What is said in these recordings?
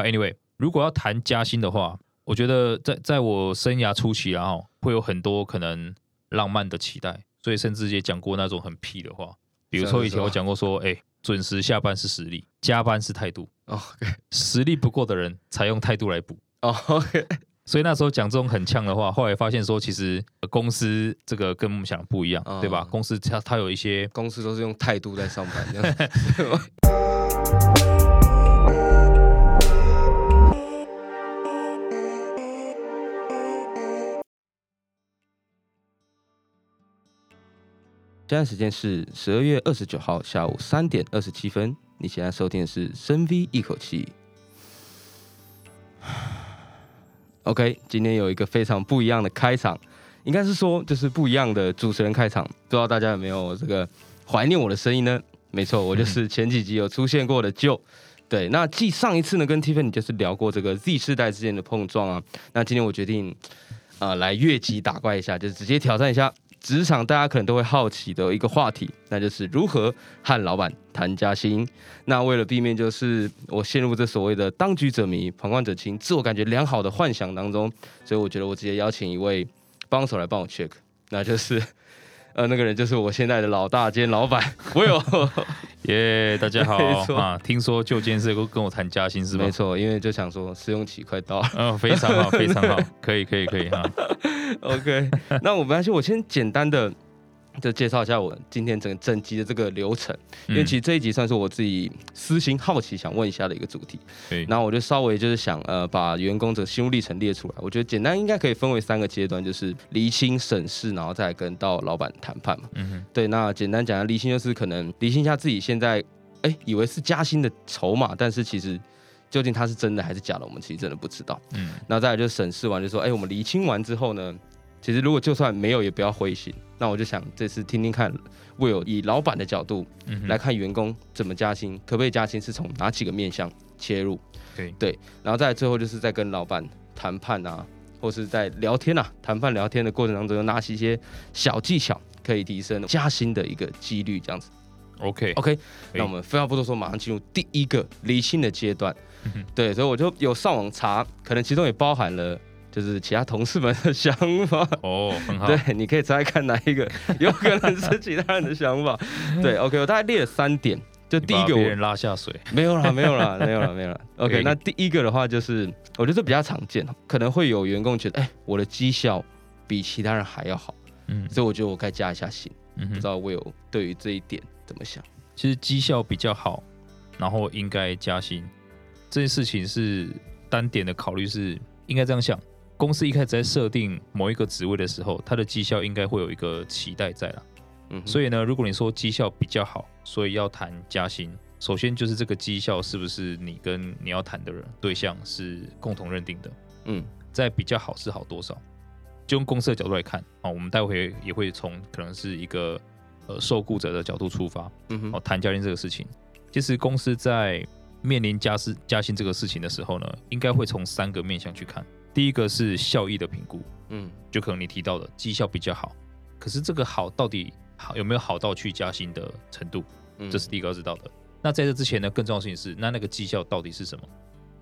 But anyway，如果要谈加薪的话，我觉得在在我生涯初期啊，会有很多可能浪漫的期待，所以甚至也讲过那种很屁的话，比如说以前我讲过说，哎、欸，准时下班是实力，加班是态度。OK，实力不够的人才用态度来补。OK。所以那时候讲这种很呛的话，后来发现说，其实公司这个跟我们想的不一样，嗯、对吧？公司它它有一些公司都是用态度在上班现在时间是十二月二十九号下午三点二十七分。你现在收听的是深 V 一口气。OK，今天有一个非常不一样的开场，应该是说就是不一样的主持人开场，不知道大家有没有这个怀念我的声音呢？没错，我就 是前几集有出现过的 Joe。对，那继上一次呢，跟 Tiffany 就是聊过这个 Z 世代之间的碰撞啊，那今天我决定啊、呃、来越级打怪一下，就是直接挑战一下。职场大家可能都会好奇的一个话题，那就是如何和老板谈加薪。那为了避免就是我陷入这所谓的当局者迷、旁观者清、自我感觉良好的幻想当中，所以我觉得我直接邀请一位帮手来帮我 check，那就是。呃，那个人就是我现在的老大兼老板，Will，耶，大家好啊！听说就今天是跟我谈加薪是吧？没错，因为就想说试用期快到了，嗯、哦，非常好，非常好，可以，可以，可以哈。OK，那我们还是我先简单的。就介绍一下我今天整个整集的这个流程，因为其实这一集算是我自己私心好奇想问一下的一个主题。对，然后我就稍微就是想呃把员工的心路历程列出来，我觉得简单应该可以分为三个阶段，就是厘清、审视，然后再跟到老板谈判嘛。嗯哼。对，那简单讲下，厘清就是可能厘清一下自己现在哎以为是加薪的筹码，但是其实究竟它是真的还是假的，我们其实真的不知道。嗯。那再来就是审视完，就说哎我们厘清完之后呢？其实如果就算没有，也不要灰心。那我就想这次听听看，Will 以老板的角度来看员工怎么加薪，可不可以加薪，是从哪几个面向切入？对对，然后再最后就是在跟老板谈判啊，或是在聊天啊，谈判聊天的过程当中，有哪些小技巧可以提升加薪的一个几率？这样子。OK OK，那我们废话不多说，马上进入第一个厘清的阶段。对，所以我就有上网查，可能其中也包含了。就是其他同事们的想法 哦，很好。对，你可以猜看哪一个 有可能是其他人的想法。对，OK，我大概列了三点。就第一个，我人拉下水，没有啦，没有啦，没有啦，没有啦。OK，那第一个的话就是，我觉得这比较常见，可能会有员工觉得，哎，我的绩效比其他人还要好，嗯，所以我觉得我该加一下薪。嗯，不知道 Will 对于这一点怎么想？其实绩效比较好，然后应该加薪，这件事情是单点的考虑是应该这样想。公司一开始在设定某一个职位的时候，他的绩效应该会有一个期待在了。嗯，所以呢，如果你说绩效比较好，所以要谈加薪，首先就是这个绩效是不是你跟你要谈的人对象是共同认定的？嗯，在比较好是好多少？就用公司的角度来看啊，我们待会也会从可能是一个呃受雇者的角度出发，嗯哼，哦谈加薪这个事情，其实公司在面临加薪加薪这个事情的时候呢，应该会从三个面向去看。第一个是效益的评估，嗯，就可能你提到的绩效比较好，可是这个好到底好有没有好到去加薪的程度？嗯，这是第一个要知道的。那在这之前呢，更重要的事情是，那那个绩效到底是什么？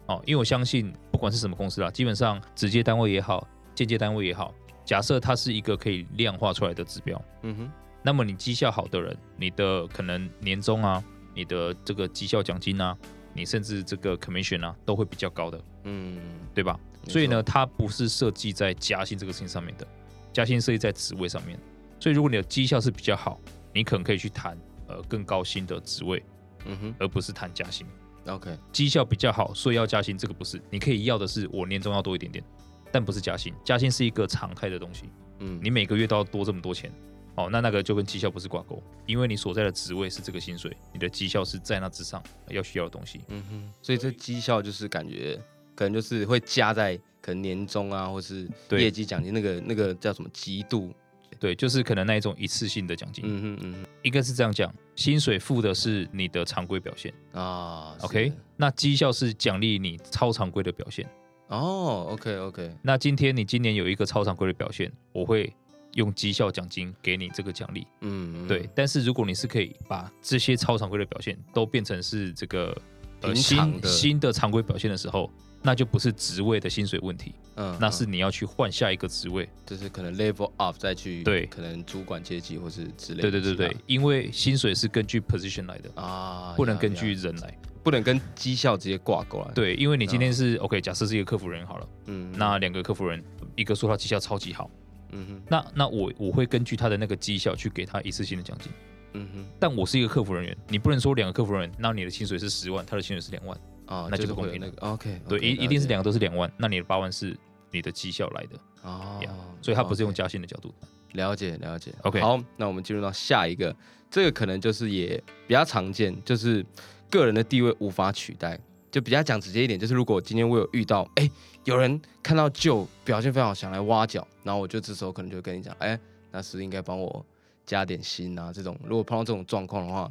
哦，因为我相信不管是什么公司啦，基本上直接单位也好，间接单位也好，假设它是一个可以量化出来的指标，嗯哼，那么你绩效好的人，你的可能年终啊，你的这个绩效奖金啊，你甚至这个 commission 啊，都会比较高的，嗯，对吧？所以呢，它不是设计在加薪这个事情上面的，加薪设计在职位上面。所以如果你的绩效是比较好，你可能可以去谈呃更高薪的职位，嗯哼，而不是谈加薪。OK，绩效比较好，所以要加薪，这个不是，你可以要的是我年终要多一点点，但不是加薪。加薪是一个常态的东西，嗯，你每个月都要多这么多钱，哦，那那个就跟绩效不是挂钩，因为你所在的职位是这个薪水，你的绩效是在那之上要需要的东西，嗯哼，所以这绩效就是感觉。可能就是会加在可能年终啊，或是业绩奖金那个那个叫什么极度？对，就是可能那一种一次性的奖金。嗯嗯嗯，应该是这样讲，薪水付的是你的常规表现啊。OK，那绩效是奖励你超常规的表现。哦，OK OK。那今天你今年有一个超常规的表现，我会用绩效奖金给你这个奖励。嗯，对。但是如果你是可以把这些超常规的表现都变成是这个。呃新新的常规表现的时候，那就不是职位的薪水问题，嗯，那是你要去换下一个职位，就是可能 level up 再去对，可能主管阶级或是之类的。对对对对，因为薪水是根据 position 来的啊，不能根据人来，不能跟绩效直接挂钩来。对，因为你今天是 OK，假设是一个客服人好了，嗯，那两个客服人，一个说他绩效超级好，嗯哼，那那我我会根据他的那个绩效去给他一次性的奖金，嗯哼，但我是一个客服人员，你不能说两个客服人员，那你的薪水是十万，他的薪水是两万。啊，那就不公平了。OK，对，一一定是两个都是两万，那你的八万是你的绩效来的哦，所以它不是用加薪的角度。了解了解。OK，好，那我们进入到下一个，这个可能就是也比较常见，就是个人的地位无法取代。就比较讲直接一点，就是如果今天我有遇到，哎，有人看到 Joe 表现非常好，想来挖角，然后我就这时候可能就跟你讲，哎，那是应该帮我加点薪啊。这种如果碰到这种状况的话，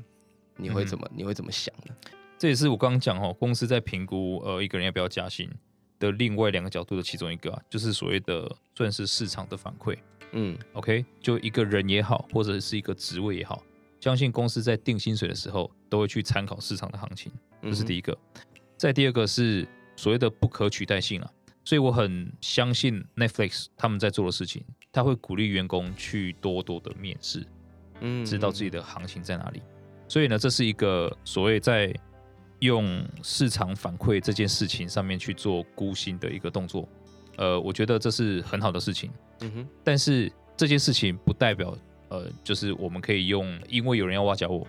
你会怎么你会怎么想呢？这也是我刚刚讲哦，公司在评估呃一个人要不要加薪的另外两个角度的其中一个啊，就是所谓的算是市场的反馈。嗯，OK，就一个人也好，或者是一个职位也好，相信公司在定薪水的时候都会去参考市场的行情，这是第一个。嗯、再第二个是所谓的不可取代性啊，所以我很相信 Netflix 他们在做的事情，他会鼓励员工去多多的面试，嗯，知道自己的行情在哪里。所以呢，这是一个所谓在用市场反馈这件事情上面去做估薪的一个动作，呃，我觉得这是很好的事情。嗯哼。但是这件事情不代表，呃，就是我们可以用，因为有人要挖角我，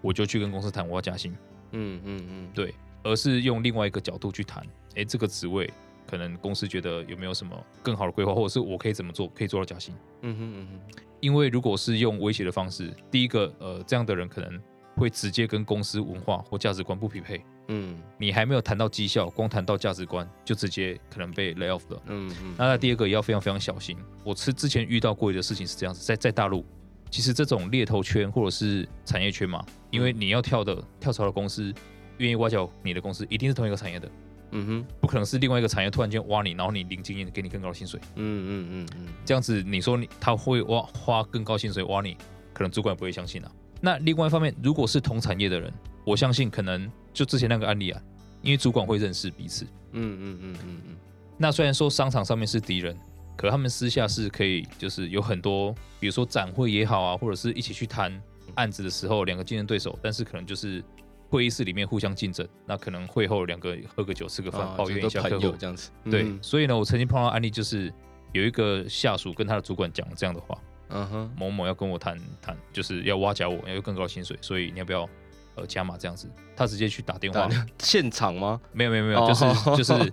我就去跟公司谈我要加薪。嗯嗯嗯。对，而是用另外一个角度去谈，哎，这个职位可能公司觉得有没有什么更好的规划，或者是我可以怎么做可以做到加薪。嗯哼嗯哼。因为如果是用威胁的方式，第一个，呃，这样的人可能。会直接跟公司文化或价值观不匹配。嗯，你还没有谈到绩效，光谈到价值观，就直接可能被 lay off 了。嗯嗯。那第二个也要非常非常小心。我是之前遇到过的事情是这样子，在在大陆，其实这种猎头圈或者是产业圈嘛，因为你要跳的跳槽的公司，愿意挖角你的公司，一定是同一个产业的。嗯哼，不可能是另外一个产业突然间挖你，然后你零经验给你更高的薪水。嗯嗯嗯嗯。这样子你说你他会挖花更高薪水挖你，可能主管不会相信啊。那另外一方面，如果是同产业的人，我相信可能就之前那个案例啊，因为主管会认识彼此。嗯嗯嗯嗯嗯。那虽然说商场上面是敌人，可他们私下是可以，就是有很多，比如说展会也好啊，或者是一起去谈案子的时候，两个竞争对手，但是可能就是会议室里面互相竞争，那可能会后两个喝个酒吃个饭，啊、抱怨一下客户这样子。对，嗯、所以呢，我曾经碰到案例，就是有一个下属跟他的主管讲这样的话。嗯哼，某某要跟我谈谈，就是要挖角我，要有更高的薪水，所以你要不要呃加码这样子？他直接去打电话，现场吗？没有没有没有，就是 就是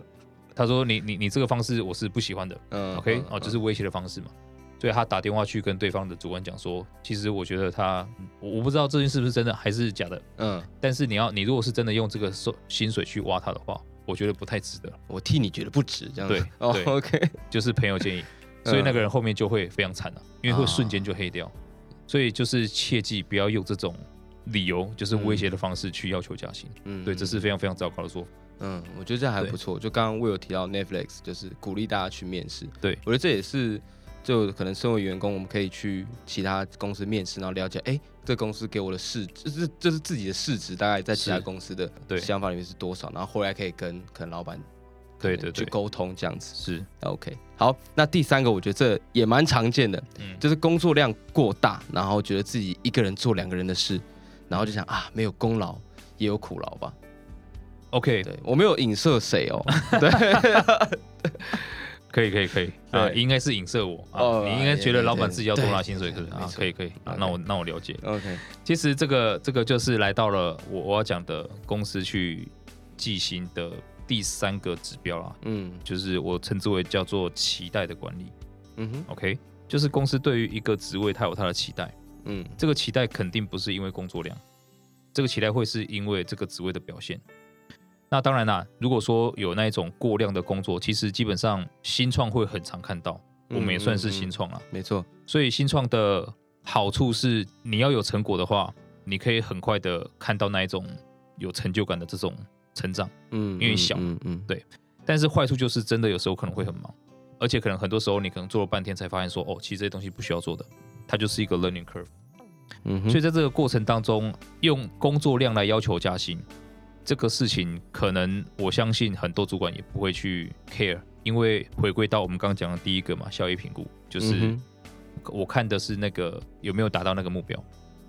他说你你你这个方式我是不喜欢的，嗯，OK？哦，就是威胁的方式嘛，所以他打电话去跟对方的主管讲说，其实我觉得他我我不知道这件事是不是真的还是假的，嗯，但是你要你如果是真的用这个收薪水去挖他的话，我觉得不太值得，我替你觉得不值这样子，对，对，OK，就是朋友建议。所以那个人后面就会非常惨了，啊，因为会瞬间就黑掉。所以就是切记不要用这种理由，就是威胁的方式去要求加薪。嗯，对，这是非常非常糟糕的做法。嗯，我觉得这还不错。就刚刚我有提到 Netflix，就是鼓励大家去面试。对，我觉得这也是就可能身为员工，我们可以去其他公司面试，然后了解，哎，这公司给我的市，就是这是自己的市值，大概在其他公司的想法里面是多少，然后后来可以跟可能老板。对对对，去沟通这样子。是。OK。好，那第三个我觉得这也蛮常见的，嗯，就是工作量过大，然后觉得自己一个人做两个人的事，然后就想啊，没有功劳也有苦劳吧。OK，对，我没有影射谁哦，对，可以可以可以。啊，应该是影射我。啊，你应该觉得老板自己要多拿薪水是不是啊？可以可以。啊，那我那我了解。OK，其实这个这个就是来到了我我要讲的公司去计薪的。第三个指标啦，嗯，就是我称之为叫做期待的管理，嗯哼，OK，就是公司对于一个职位，它有它的期待，嗯，这个期待肯定不是因为工作量，这个期待会是因为这个职位的表现。那当然啦，如果说有那一种过量的工作，其实基本上新创会很常看到，我们也算是新创啊，没错。所以新创的好处是，你要有成果的话，你可以很快的看到那一种有成就感的这种。成长，嗯，因为小，嗯嗯，对，但是坏处就是真的有时候可能会很忙，而且可能很多时候你可能做了半天才发现说，哦，其实这些东西不需要做的，它就是一个 learning curve，嗯，所以在这个过程当中，用工作量来要求加薪，这个事情可能我相信很多主管也不会去 care，因为回归到我们刚刚讲的第一个嘛，效益评估，就是我看的是那个有没有达到那个目标。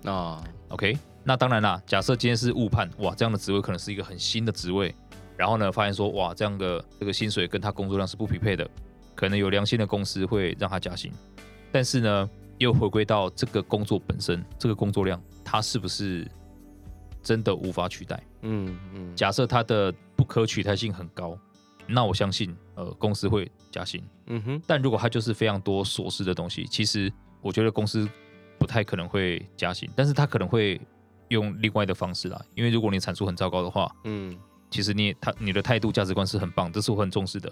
啊。OK，那当然啦，假设今天是误判，哇，这样的职位可能是一个很新的职位，然后呢，发现说哇，这样的这个薪水跟他工作量是不匹配的，可能有良心的公司会让他加薪，但是呢，又回归到这个工作本身，这个工作量，他是不是？真的无法取代。嗯嗯，假设他的不可取代性很高，那我相信，呃，公司会加薪。嗯哼，但如果它就是非常多琐事的东西，其实我觉得公司不太可能会加薪，但是他可能会用另外的方式啦。因为如果你产出很糟糕的话，嗯，其实你他你的态度价值观是很棒，这是我很重视的。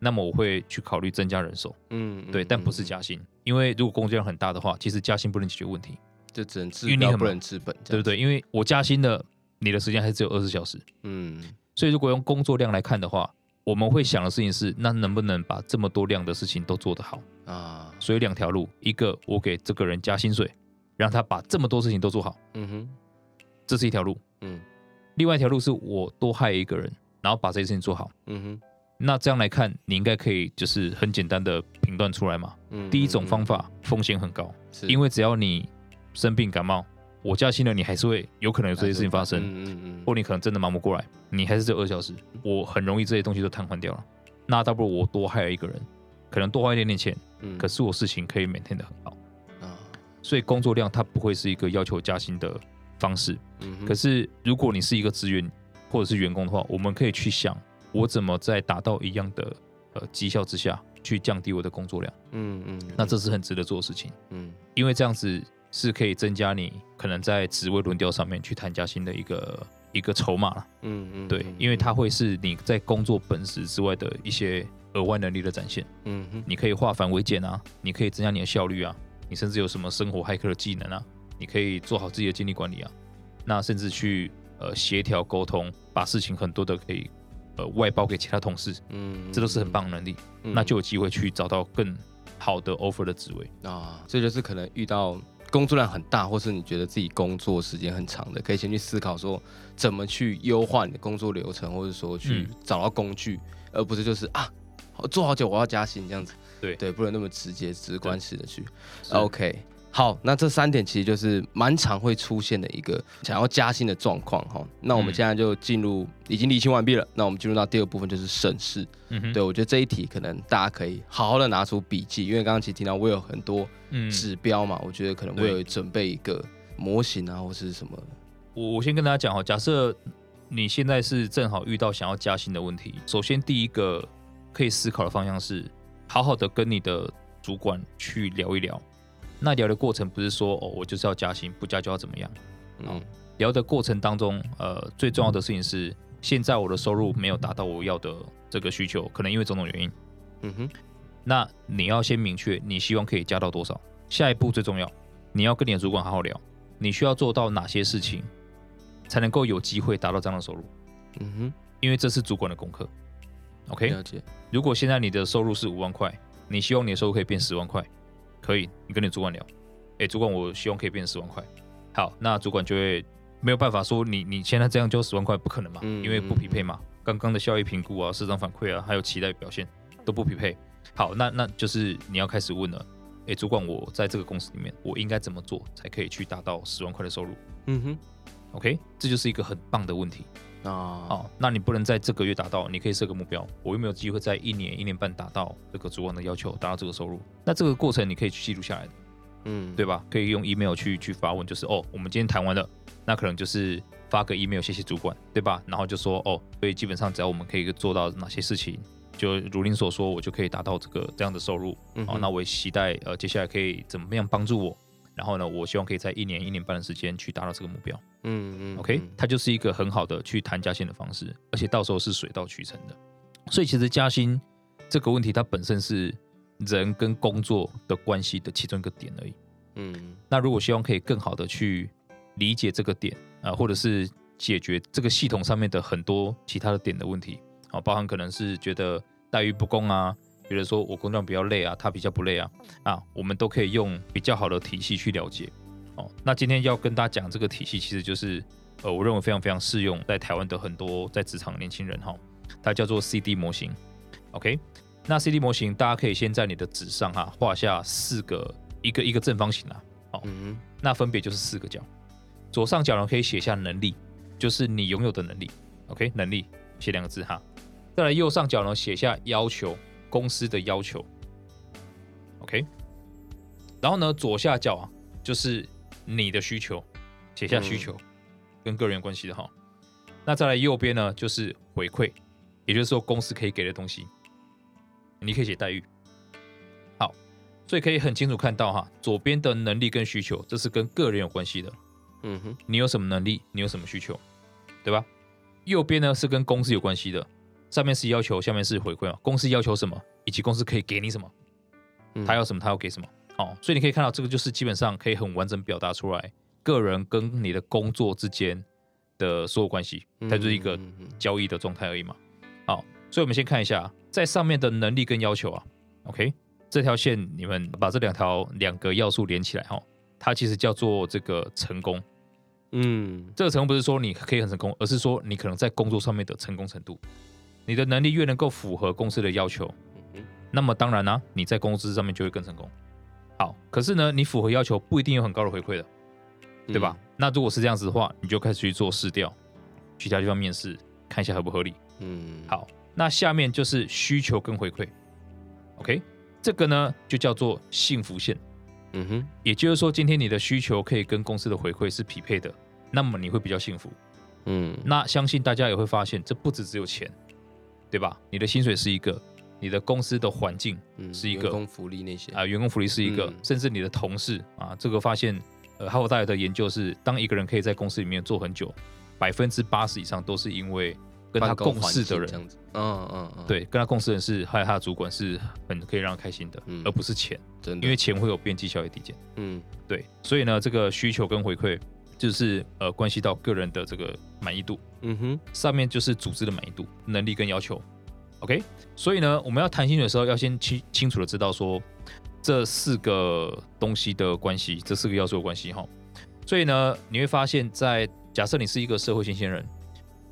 那么我会去考虑增加人手。嗯，对，但不是加薪，因为如果工作量很大的话，其实加薪不能解决问题。就只能治标不能治本，对不对？因为我加薪了，你的时间还是只有二十小时。嗯，所以如果用工作量来看的话，我们会想的事情是，那能不能把这么多量的事情都做得好啊？所以两条路，一个我给这个人加薪水，让他把这么多事情都做好。嗯哼，这是一条路。嗯，另外一条路是我多害一个人，然后把这些事情做好。嗯哼，那这样来看，你应该可以就是很简单的评断出来嘛。嗯，第一种方法风险很高，是因为只要你。生病感冒，我加薪了，你还是会有可能有这些事情发生，嗯嗯嗯，或你可能真的忙不过来，你还是只有二小时，我很容易这些东西都瘫痪掉了。那倒不如我多害了一个人，可能多花一点点钱，嗯，可是我事情可以 maintain 得很好，啊，所以工作量它不会是一个要求加薪的方式，嗯，可是如果你是一个职员或者是员工的话，我们可以去想，我怎么在达到一样的呃绩效之下去降低我的工作量，嗯嗯，那这是很值得做的事情，嗯，因为这样子。是可以增加你可能在职位轮调上面去谈加薪的一个一个筹码了。嗯嗯，对，因为它会是你在工作本职之外的一些额外能力的展现。嗯哼，你可以化繁为简啊，你可以增加你的效率啊，你甚至有什么生活骇客的技能啊，你可以做好自己的精力管理啊，那甚至去呃协调沟通，把事情很多的可以呃外包给其他同事。嗯，这都是很棒的能力，那就有机会去找到更好的 offer 的职位啊。这就是可能遇到。工作量很大，或是你觉得自己工作时间很长的，可以先去思考说怎么去优化你的工作流程，或者说去找到工具，嗯、而不是就是啊，做好久我要加薪这样子。对对，不能那么直接直观式的去。OK。好，那这三点其实就是蛮常会出现的一个想要加薪的状况哈。那我们现在就进入已经理清完毕了，那我们进入到第二部分就是审视。嗯哼，对，我觉得这一题可能大家可以好好的拿出笔记，因为刚刚其实听到我有很多指标嘛，我觉得可能会有准备一个模型啊，或是什么。我我先跟大家讲哈，假设你现在是正好遇到想要加薪的问题，首先第一个可以思考的方向是，好好的跟你的主管去聊一聊。那聊的过程不是说哦，我就是要加薪，不加就要怎么样？嗯，聊的过程当中，呃，最重要的事情是，现在我的收入没有达到我要的这个需求，可能因为种种原因。嗯哼，那你要先明确你希望可以加到多少。下一步最重要，你要跟你的主管好好聊，你需要做到哪些事情，才能够有机会达到这样的收入？嗯哼，因为这是主管的功课。OK，了解。如果现在你的收入是五万块，你希望你的收入可以变十万块。可以，你跟你主管聊，哎，主管，我希望可以变十万块。好，那主管就会没有办法说你你现在这样就十万块不可能嘛，因为不匹配嘛。刚刚的效益评估啊、市场反馈啊，还有期待表现都不匹配。好，那那就是你要开始问了，哎，主管，我在这个公司里面，我应该怎么做才可以去达到十万块的收入？嗯哼，OK，这就是一个很棒的问题。啊，好，那你不能在这个月达到，你可以设个目标。我有没有机会在一年、一年半达到这个主管的要求，达到这个收入？那这个过程你可以去记录下来的，嗯，对吧？可以用 email 去去发问，就是哦，我们今天谈完了，那可能就是发个 email 谢谢主管，对吧？然后就说哦，所以基本上只要我们可以做到哪些事情，就如您所说，我就可以达到这个这样的收入。嗯哼，哦，那我也期待呃接下来可以怎么样帮助我。然后呢，我希望可以在一年一年半的时间去达到这个目标。嗯嗯，OK，它就是一个很好的去谈加薪的方式，而且到时候是水到渠成的。所以其实加薪这个问题，它本身是人跟工作的关系的其中一个点而已。嗯，那如果希望可以更好的去理解这个点啊，或者是解决这个系统上面的很多其他的点的问题啊，包含可能是觉得待遇不公啊。比如说我工作比较累啊，他比较不累啊，啊，我们都可以用比较好的体系去了解。哦，那今天要跟大家讲这个体系，其实就是呃，我认为非常非常适用在台湾的很多在职场年轻人哈，它叫做 CD 模型。OK，那 CD 模型大家可以先在你的纸上哈画下四个一个一个正方形啊，好，嗯，那分别就是四个角，左上角呢可以写下能力，就是你拥有的能力，OK，能力写两个字哈，再来右上角呢写下要求，公司的要求，OK，然后呢左下角啊就是你的需求，写下需求。嗯跟个人有关系的哈，那再来右边呢，就是回馈，也就是说公司可以给的东西，你可以写待遇。好，所以可以很清楚看到哈，左边的能力跟需求，这是跟个人有关系的。嗯哼，你有什么能力，你有什么需求，对吧？右边呢是跟公司有关系的，上面是要求，下面是回馈嘛。公司要求什么，以及公司可以给你什么，他要什么，他要给什么。好，所以你可以看到这个就是基本上可以很完整表达出来。个人跟你的工作之间的所有关系，它就是一个交易的状态而已嘛。好，所以我们先看一下在上面的能力跟要求啊。OK，这条线你们把这两条两个要素连起来哈，它其实叫做这个成功。嗯，这个成功不是说你可以很成功，而是说你可能在工作上面的成功程度，你的能力越能够符合公司的要求，那么当然呢，你在公司上面就会更成功。好，可是呢，你符合要求不一定有很高的回馈的。对吧？那如果是这样子的话，你就开始去做试调，去其他地方面试，看一下合不合理。嗯，好，那下面就是需求跟回馈。OK，这个呢就叫做幸福线。嗯哼，也就是说，今天你的需求可以跟公司的回馈是匹配的，那么你会比较幸福。嗯，那相信大家也会发现，这不只只有钱，对吧？你的薪水是一个，你的公司的环境是一个，员工福利那些。啊，员工福利是一个，嗯、甚至你的同事啊，这个发现。呃，哈佛大学的研究是，当一个人可以在公司里面做很久，百分之八十以上都是因为跟他共事的人，嗯嗯嗯，对，跟他共事的人是还有他的主管是很可以让他开心的，嗯、而不是钱，真的，因为钱会有边际效益递减，嗯，对，所以呢，这个需求跟回馈就是呃关系到个人的这个满意度，嗯哼，上面就是组织的满意度、能力跟要求，OK，所以呢，我们要谈薪水的时候，要先清清楚的知道说。这四个东西的关系，这四个要素的关系哈，所以呢，你会发现在假设你是一个社会新鲜人，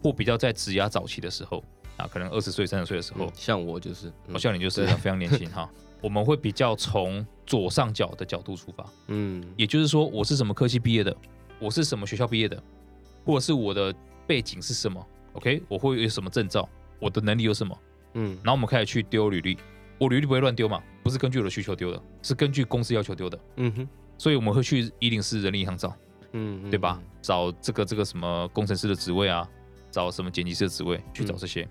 或比较在职涯早期的时候啊，可能二十岁、三十岁的时候，像我就是，好像你就是非常年轻哈，我们会比较从左上角的角度出发，嗯，也就是说，我是什么科系毕业的，我是什么学校毕业的，或者是我的背景是什么，OK，我会有什么证照，我的能力有什么，嗯，然后我们开始去丢履历。我履历不会乱丢嘛？不是根据我的需求丢的，是根据公司要求丢的。嗯哼，所以我们会去一零四人力银行找，嗯哼，对吧？找这个这个什么工程师的职位啊，找什么剪辑师的职位去找这些。嗯、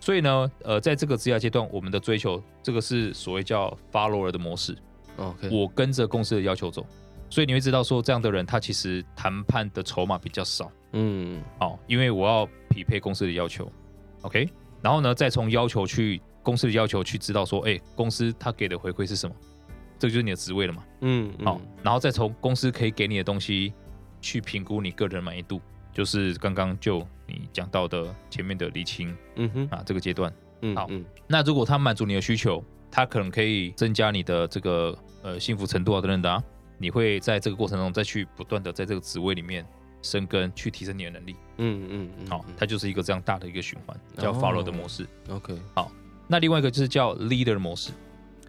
所以呢，呃，在这个职涯阶段，我们的追求这个是所谓叫 follower 的模式。OK，我跟着公司的要求走，所以你会知道说，这样的人他其实谈判的筹码比较少。嗯，好，因为我要匹配公司的要求。OK，然后呢，再从要求去。公司的要求去知道说，哎、欸，公司他给的回馈是什么？这就是你的职位了嘛。嗯，好，然后再从公司可以给你的东西去评估你个人满意度，就是刚刚就你讲到的前面的厘清。嗯哼，啊，这个阶段。嗯，好。那如果他满足你的需求，他可能可以增加你的这个呃幸福程度啊等等的啊，你会在这个过程中再去不断的在这个职位里面深根，去提升你的能力。嗯嗯嗯，好，它就是一个这样大的一个循环，叫 follow 的模式。哦、OK，好。那另外一个就是叫 leader 模式，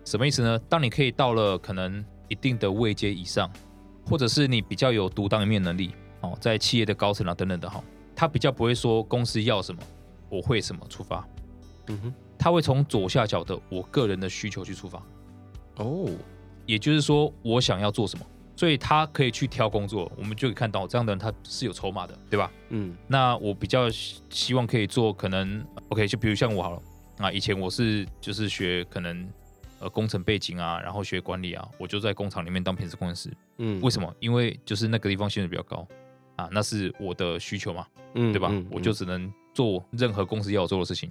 什么意思呢？当你可以到了可能一定的位阶以上，或者是你比较有独当一面能力，哦，在企业的高层啊等等的哈，他比较不会说公司要什么，我会什么出发，嗯哼，他会从左下角的我个人的需求去出发，哦，也就是说我想要做什么，所以他可以去挑工作，我们就可以看到这样的人他是有筹码的，对吧？嗯，那我比较希望可以做可能 OK，就比如像我好了。啊，以前我是就是学可能呃工程背景啊，然后学管理啊，我就在工厂里面当品质工程师。嗯，为什么？因为就是那个地方薪水比较高啊，那是我的需求嘛，嗯，对吧？嗯嗯、我就只能做任何公司要我做的事情。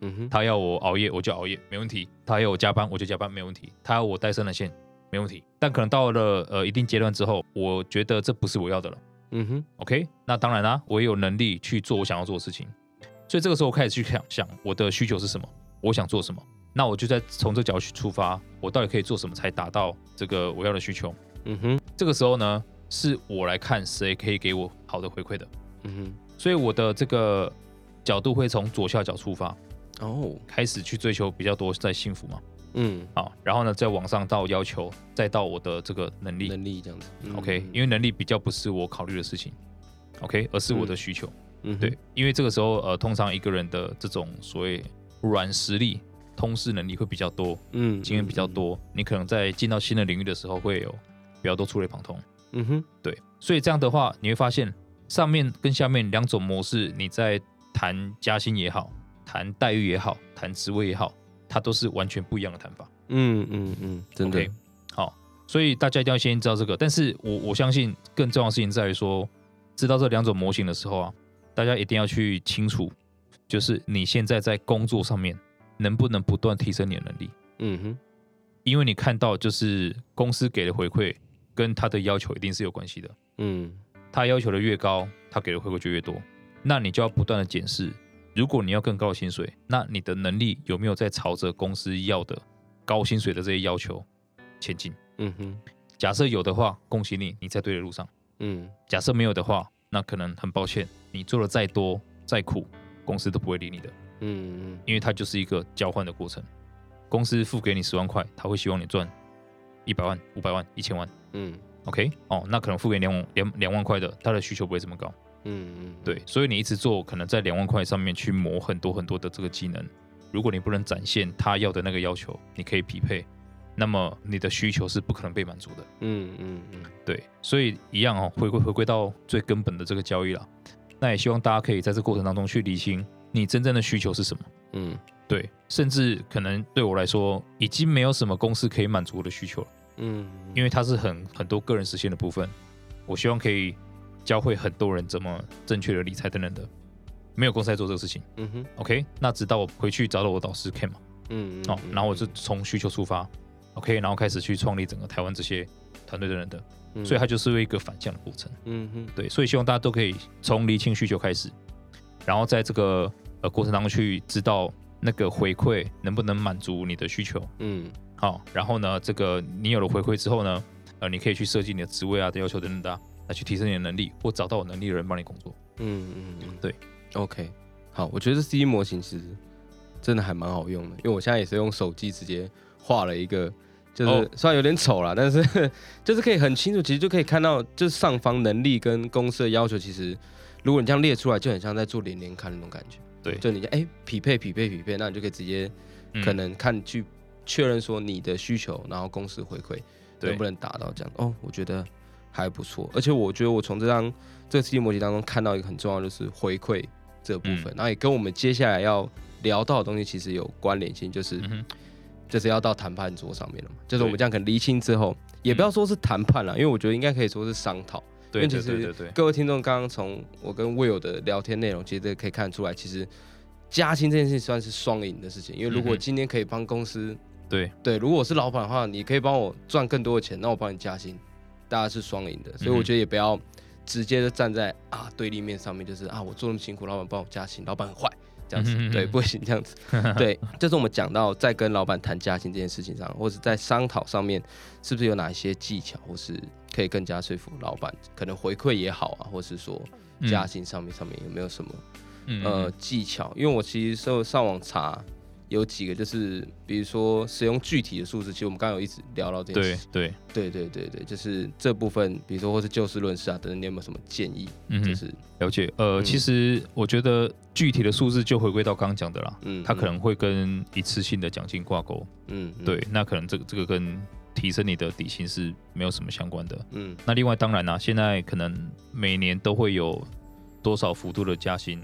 嗯哼，他要我熬夜，我就熬夜，没问题；他要我加班，我就加班，没问题；他要我带生产线，没问题。但可能到了呃一定阶段之后，我觉得这不是我要的了。嗯哼，OK，那当然啦，我也有能力去做我想要做的事情。所以这个时候我开始去想想我的需求是什么，我想做什么，那我就在从这个角度去出发，我到底可以做什么才达到这个我要的需求？嗯哼，这个时候呢，是我来看谁可以给我好的回馈的。嗯哼，所以我的这个角度会从左下角出发，哦，开始去追求比较多在幸福嘛。嗯，好，然后呢，再往上到要求，再到我的这个能力，能力这样子。嗯、OK，因为能力比较不是我考虑的事情，OK，而是我的需求。嗯，对，因为这个时候呃，通常一个人的这种所谓软实力。通识能力会比较多，嗯，经验比较多，你可能在进到新的领域的时候会有比较多触类旁通，嗯哼，对，所以这样的话你会发现上面跟下面两种模式，你在谈加薪也好，谈待遇也好，谈职位也好，它都是完全不一样的谈法，嗯嗯嗯，真的，okay, 好，所以大家一定要先知道这个，但是我我相信更重要的事情在于说，知道这两种模型的时候啊，大家一定要去清楚，就是你现在在工作上面。能不能不断提升你的能力？嗯哼，因为你看到就是公司给的回馈跟他的要求一定是有关系的。嗯，他要求的越高，他给的回馈就越多。那你就要不断的检视，如果你要更高的薪水，那你的能力有没有在朝着公司要的高薪水的这些要求前进？嗯哼，假设有的话，恭喜你，你在对的路上。嗯，假设没有的话，那可能很抱歉，你做的再多再苦，公司都不会理你的。嗯嗯，因为它就是一个交换的过程，公司付给你十万块，他会希望你赚一百万、五百万、一千万。嗯，OK，哦，那可能付给两两两万块的，他的需求不会这么高。嗯嗯，对，所以你一直做，可能在两万块上面去磨很多很多的这个技能，如果你不能展现他要的那个要求，你可以匹配，那么你的需求是不可能被满足的。嗯嗯嗯，对，所以一样哦，回归回归到最根本的这个交易了，那也希望大家可以在这过程当中去理清。你真正的需求是什么？嗯，对，甚至可能对我来说，已经没有什么公司可以满足我的需求了。嗯，因为它是很很多个人实现的部分，我希望可以教会很多人怎么正确的理财等等的。没有公司在做这个事情。嗯哼，OK，那直到我回去找到我导师 Ken 嘛，嗯，哦，然后我就从需求出发，OK，然后开始去创立整个台湾这些团队等等的，嗯，所以它就是一个反向的过程。嗯哼，对，所以希望大家都可以从厘清需求开始，然后在这个。呃，过程当中去知道那个回馈能不能满足你的需求，嗯，好，然后呢，这个你有了回馈之后呢，呃，你可以去设计你的职位啊的要求等等的，来去提升你的能力，或找到有能力的人帮你工作。嗯嗯嗯，对，OK，好，我觉得这 C 模型其实真的还蛮好用的，因为我现在也是用手机直接画了一个，就是虽然有点丑啦，但是 就是可以很清楚，其实就可以看到，就是上方能力跟公司的要求，其实如果你这样列出来，就很像在做连连看那种感觉。对，就你哎、欸，匹配匹配匹配，那你就可以直接可能看去确认说你的需求，然后公司回馈能不能达到这样。哦，我觉得还不错，而且我觉得我从这张这个 C 模型当中看到一个很重要，就是回馈这部分，然后也跟我们接下来要聊到的东西其实有关联性，就是就是要到谈判桌上面了嘛。就是我们这样可能厘清之后，也不要说是谈判了，因为我觉得应该可以说是商讨。因为其实各位听众刚刚从我跟 Will 的聊天内容，其实可以看出来，其实加薪这件事情算是双赢的事情。因为如果今天可以帮公司，对。对，如果我是老板的话，你可以帮我赚更多的钱，那我帮你加薪，大家是双赢的。所以我觉得也不要直接的站在啊对立面上面，就是啊我做那么辛苦，老板帮我加薪，老板很坏。这样子对，不行 这样子，对，这是我们讲到在跟老板谈加薪这件事情上，或者在商讨上面，是不是有哪一些技巧，或是可以更加说服老板，可能回馈也好啊，或是说加薪上面上面有没有什么呃技巧？因为我其实是上网查。有几个就是，比如说使用具体的数字，其实我们刚刚有一直聊到这件事。对对对对对对，就是这部分，比如说或是就事论事啊等等，你有没有什么建议？嗯，就是了解。呃，嗯、其实我觉得具体的数字就回归到刚刚讲的啦。嗯，它可能会跟一次性的奖金挂钩。嗯，对，那可能这个这个跟提升你的底薪是没有什么相关的。嗯，那另外当然啦、啊，现在可能每年都会有多少幅度的加薪，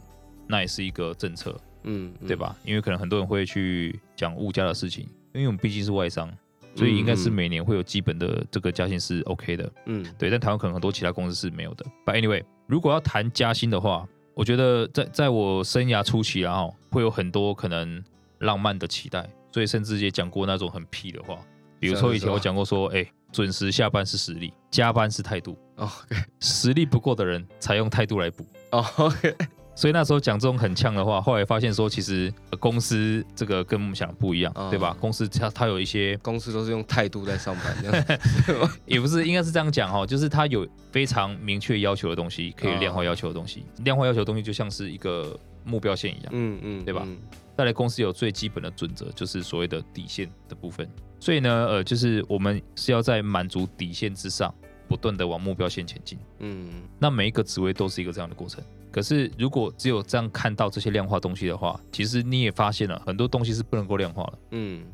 那也是一个政策。嗯，对吧？因为可能很多人会去讲物价的事情，因为我们毕竟是外商，所以应该是每年会有基本的这个加薪是 OK 的。嗯，对。但台湾可能很多其他公司是没有的。But anyway，如果要谈加薪的话，我觉得在在我生涯初期啊，会有很多可能浪漫的期待，所以甚至也讲过那种很屁的话，比如说以前我讲过说，哎，准时下班是实力，加班是态度。OK，实力不够的人才用态度来补。OK。所以那时候讲这种很呛的话，后来发现说，其实公司这个跟我们想的不一样，嗯、对吧？公司它它有一些公司都是用态度在上班，这样 也不是，应该是这样讲哈，就是它有非常明确要求的东西，可以量化要求的东西。嗯、量化要求的东西就像是一个目标线一样，嗯嗯，对吧？嗯、再来，公司有最基本的准则，就是所谓的底线的部分。所以呢，呃，就是我们是要在满足底线之上，不断的往目标线前进。嗯，那每一个职位都是一个这样的过程。可是，如果只有这样看到这些量化东西的话，其实你也发现了很多东西是不能够量化的。嗯，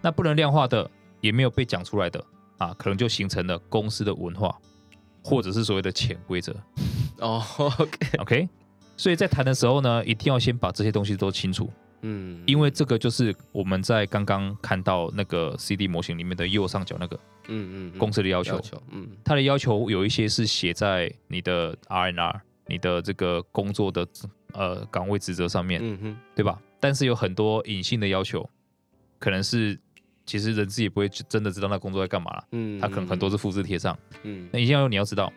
那不能量化的，也没有被讲出来的啊，可能就形成了公司的文化，或者是所谓的潜规则。哦，OK，OK。Okay? 所以在谈的时候呢，一定要先把这些东西都清楚。嗯，因为这个就是我们在刚刚看到那个 CD 模型里面的右上角那个，嗯嗯，公司的要求，要求嗯，它的要求有一些是写在你的 R&R。你的这个工作的呃岗位职责上面，嗯哼，对吧？但是有很多隐性的要求，可能是其实人自己也不会真的知道那工作在干嘛了，嗯，他可能很多是复制贴上，嗯，那一定要你要知道，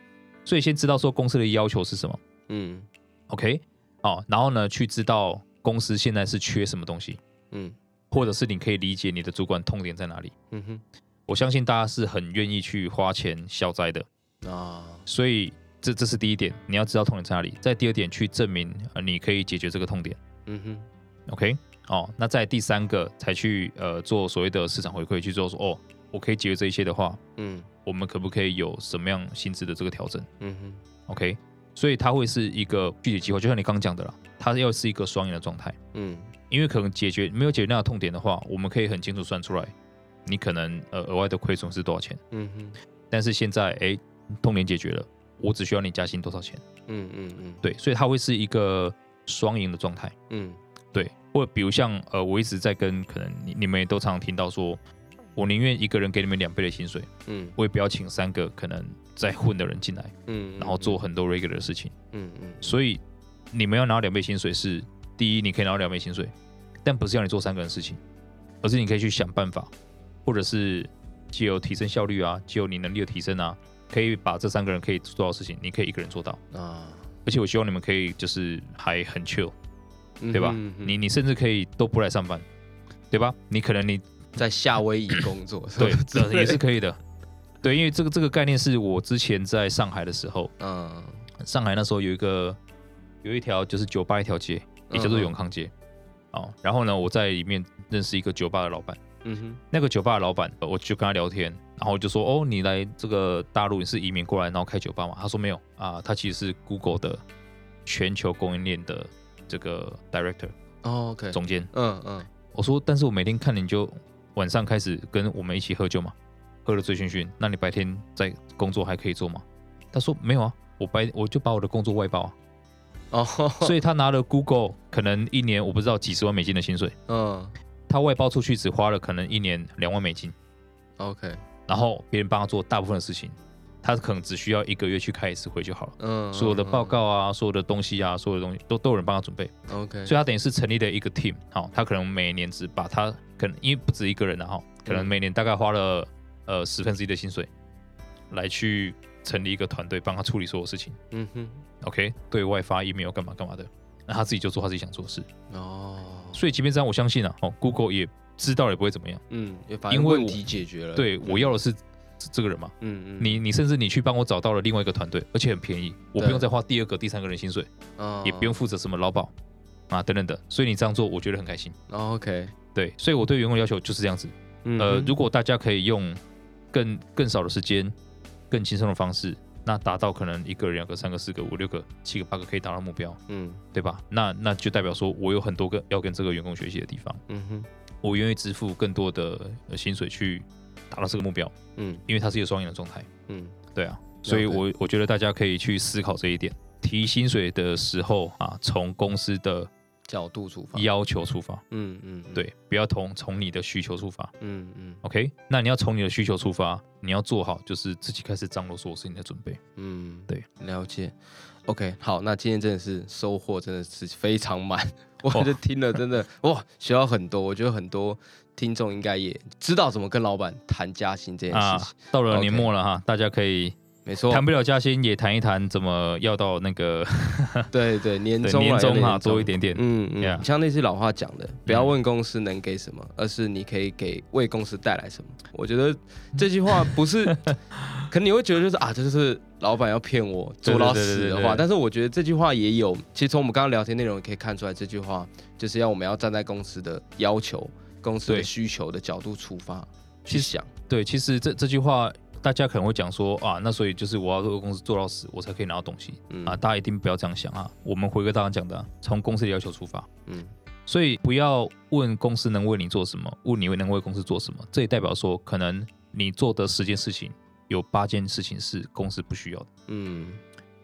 所以先知道说公司的要求是什么，嗯，OK，哦，然后呢去知道公司现在是缺什么东西，嗯，或者是你可以理解你的主管痛点在哪里，嗯哼，我相信大家是很愿意去花钱消灾的啊，所以。这这是第一点，你要知道痛点在哪里。在第二点，去证明呃你可以解决这个痛点。嗯哼，OK，哦，那在第三个才去呃做所谓的市场回馈，去做说哦，我可以解决这一切的话，嗯，我们可不可以有什么样薪资的这个调整？嗯哼，OK，所以它会是一个具体计划，就像你刚刚讲的啦，它要是一个双赢的状态。嗯，因为可能解决没有解决那个痛点的话，我们可以很清楚算出来，你可能呃额外的亏损是多少钱。嗯哼，但是现在哎，痛点解决了。我只需要你加薪多少钱？嗯嗯嗯，对，所以它会是一个双赢的状态。嗯，对，或者比如像呃，我一直在跟可能你你们也都常常听到说，我宁愿一个人给你们两倍的薪水，嗯，我也不要请三个可能在混的人进来，嗯，然后做很多 regular 的事情，嗯嗯，所以你们要拿到两倍薪水是第一，你可以拿到两倍薪水，但不是要你做三个人的事情，而是你可以去想办法，或者是既有提升效率啊，既有你能力的提升啊。可以把这三个人可以做到的事情，你可以一个人做到啊！而且我希望你们可以就是还很 chill，对吧？嗯、哼你你甚至可以都不来上班，对吧？你可能你在夏威夷工作，对，这也是 可以的。对，因为这个这个概念是我之前在上海的时候，嗯，上海那时候有一个有一条就是酒吧一条街，也叫做永康街，哦、嗯，然后呢，我在里面认识一个酒吧的老板。嗯哼，那个酒吧的老板，我就跟他聊天，然后就说：“哦，你来这个大陆，你是移民过来，然后开酒吧吗？”他说：“没有啊，他其实是 Google 的全球供应链的这个 director，哦，OK，总监。嗯嗯，我说，但是我每天看你就晚上开始跟我们一起喝酒嘛，喝得醉醺醺，那你白天在工作还可以做吗？他说没有啊，我白我就把我的工作外包啊。哦，所以他拿了 Google 可能一年我不知道几十万美金的薪水。嗯。他外包出去只花了可能一年两万美金，OK，然后别人帮他做大部分的事情，他可能只需要一个月去开一次会就好了。嗯，所有的报告啊，所有的东西啊，所有的东西都都有人帮他准备。OK，所以他等于是成立了一个 team，好，他可能每年只把他可能因为不止一个人然后可能每年大概花了呃十分之一的薪水来去成立一个团队帮他处理所有事情。嗯哼，OK，对外发 email 干嘛干嘛的，那他自己就做他自己想做的事。哦。所以即便这样，我相信啊，哦，Google 也知道也不会怎么样，嗯，因为问题解决了。对，我要的是这个人嘛，嗯嗯，你你甚至你去帮我找到了另外一个团队，而且很便宜，我不用再花第二个、第三个人薪水，也不用负责什么劳保啊等等的，所以你这样做，我觉得很开心。OK，对，所以我对员工的要求就是这样子，呃，如果大家可以用更更少的时间、更轻松的方式。那达到可能一个、两个、三个、四个、五六个、七个、八个可以达到目标，嗯，对吧？那那就代表说我有很多个要跟这个员工学习的地方，嗯哼，我愿意支付更多的薪水去达到这个目标，嗯，因为它是一个双赢的状态，嗯，对啊，所以我我觉得大家可以去思考这一点，提薪水的时候啊，从公司的。角度出发，要求出发，嗯嗯，对，不要从从你的需求出发，嗯嗯，OK，那你要从你的需求出发，你要做好就是自己开始张罗所有事情的准备，嗯，对，了解，OK，好，那今天真的是收获真的是非常满，我就听了真的哇，学到很多，我觉得很多听众应该也知道怎么跟老板谈加薪这件事情。到了年末了哈，大家可以没错，谈不了加薪也谈一谈怎么要到那个 对对年终年终哈多一点点。嗯嗯，Yeah. 像那些老话讲的，不要问公司能给什么，嗯、而是你可以给为公司带来什么。我觉得这句话不是，可能你会觉得就是啊，这就是老板要骗我做到死的话。但是我觉得这句话也有，其实从我们刚刚聊天内容也可以看出来，这句话就是要我们要站在公司的要求、公司的需求的角度出发去想。对，其实这这句话。大家可能会讲说啊，那所以就是我要这个公司做到死，我才可以拿到东西。嗯啊，大家一定不要这样想啊。我们回归刚刚讲的、啊，从公司的要求出发。嗯，所以不要问公司能为你做什么，问你能为公司做什么。这也代表说，可能你做的十件事情，有八件事情是公司不需要的。嗯，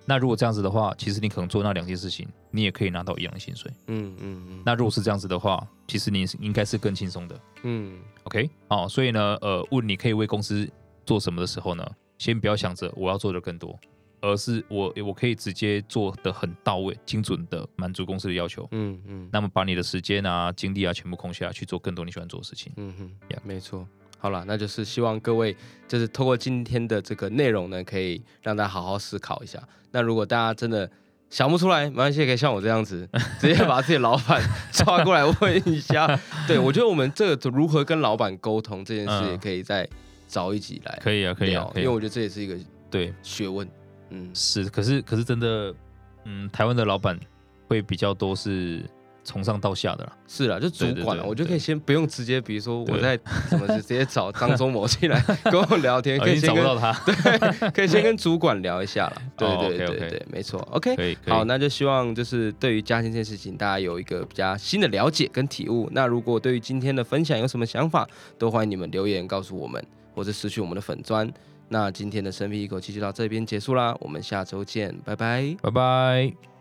那如果这样子的话，其实你可能做那两件事情，你也可以拿到一样的薪水。嗯嗯嗯。那如果是这样子的话，其实你应该是更轻松的。嗯，OK。哦，所以呢，呃，问你可以为公司。做什么的时候呢？先不要想着我要做的更多，而是我我可以直接做的很到位、精准的满足公司的要求。嗯嗯。那么把你的时间啊、精力啊全部空下来去做更多你喜欢做的事情。嗯哼，呀，没错。好了，那就是希望各位就是透过今天的这个内容呢，可以让大家好好思考一下。那如果大家真的想不出来，没关系，可以像我这样子，直接把自己的老板抓过来问一下。对，我觉得我们这个如何跟老板沟通这件事，也可以在。找一集来，可以啊，可以啊，因为我觉得这也是一个对。学问，嗯，是，可是可是真的，嗯，台湾的老板会比较多是从上到下的啦，是啦，就主管了，我觉得可以先不用直接，比如说我在 什么，直接找张忠谋进来 跟我聊天，可以先找不到他，对，可以先跟主管聊一下了。对对对对，没错，OK，好，那就希望就是对于家庭这件事情，大家有一个比较新的了解跟体悟。那如果对于今天的分享有什么想法，都欢迎你们留言告诉我们。或者失去我们的粉砖，那今天的深吸一口气就到这边结束啦，我们下周见，拜拜，拜拜。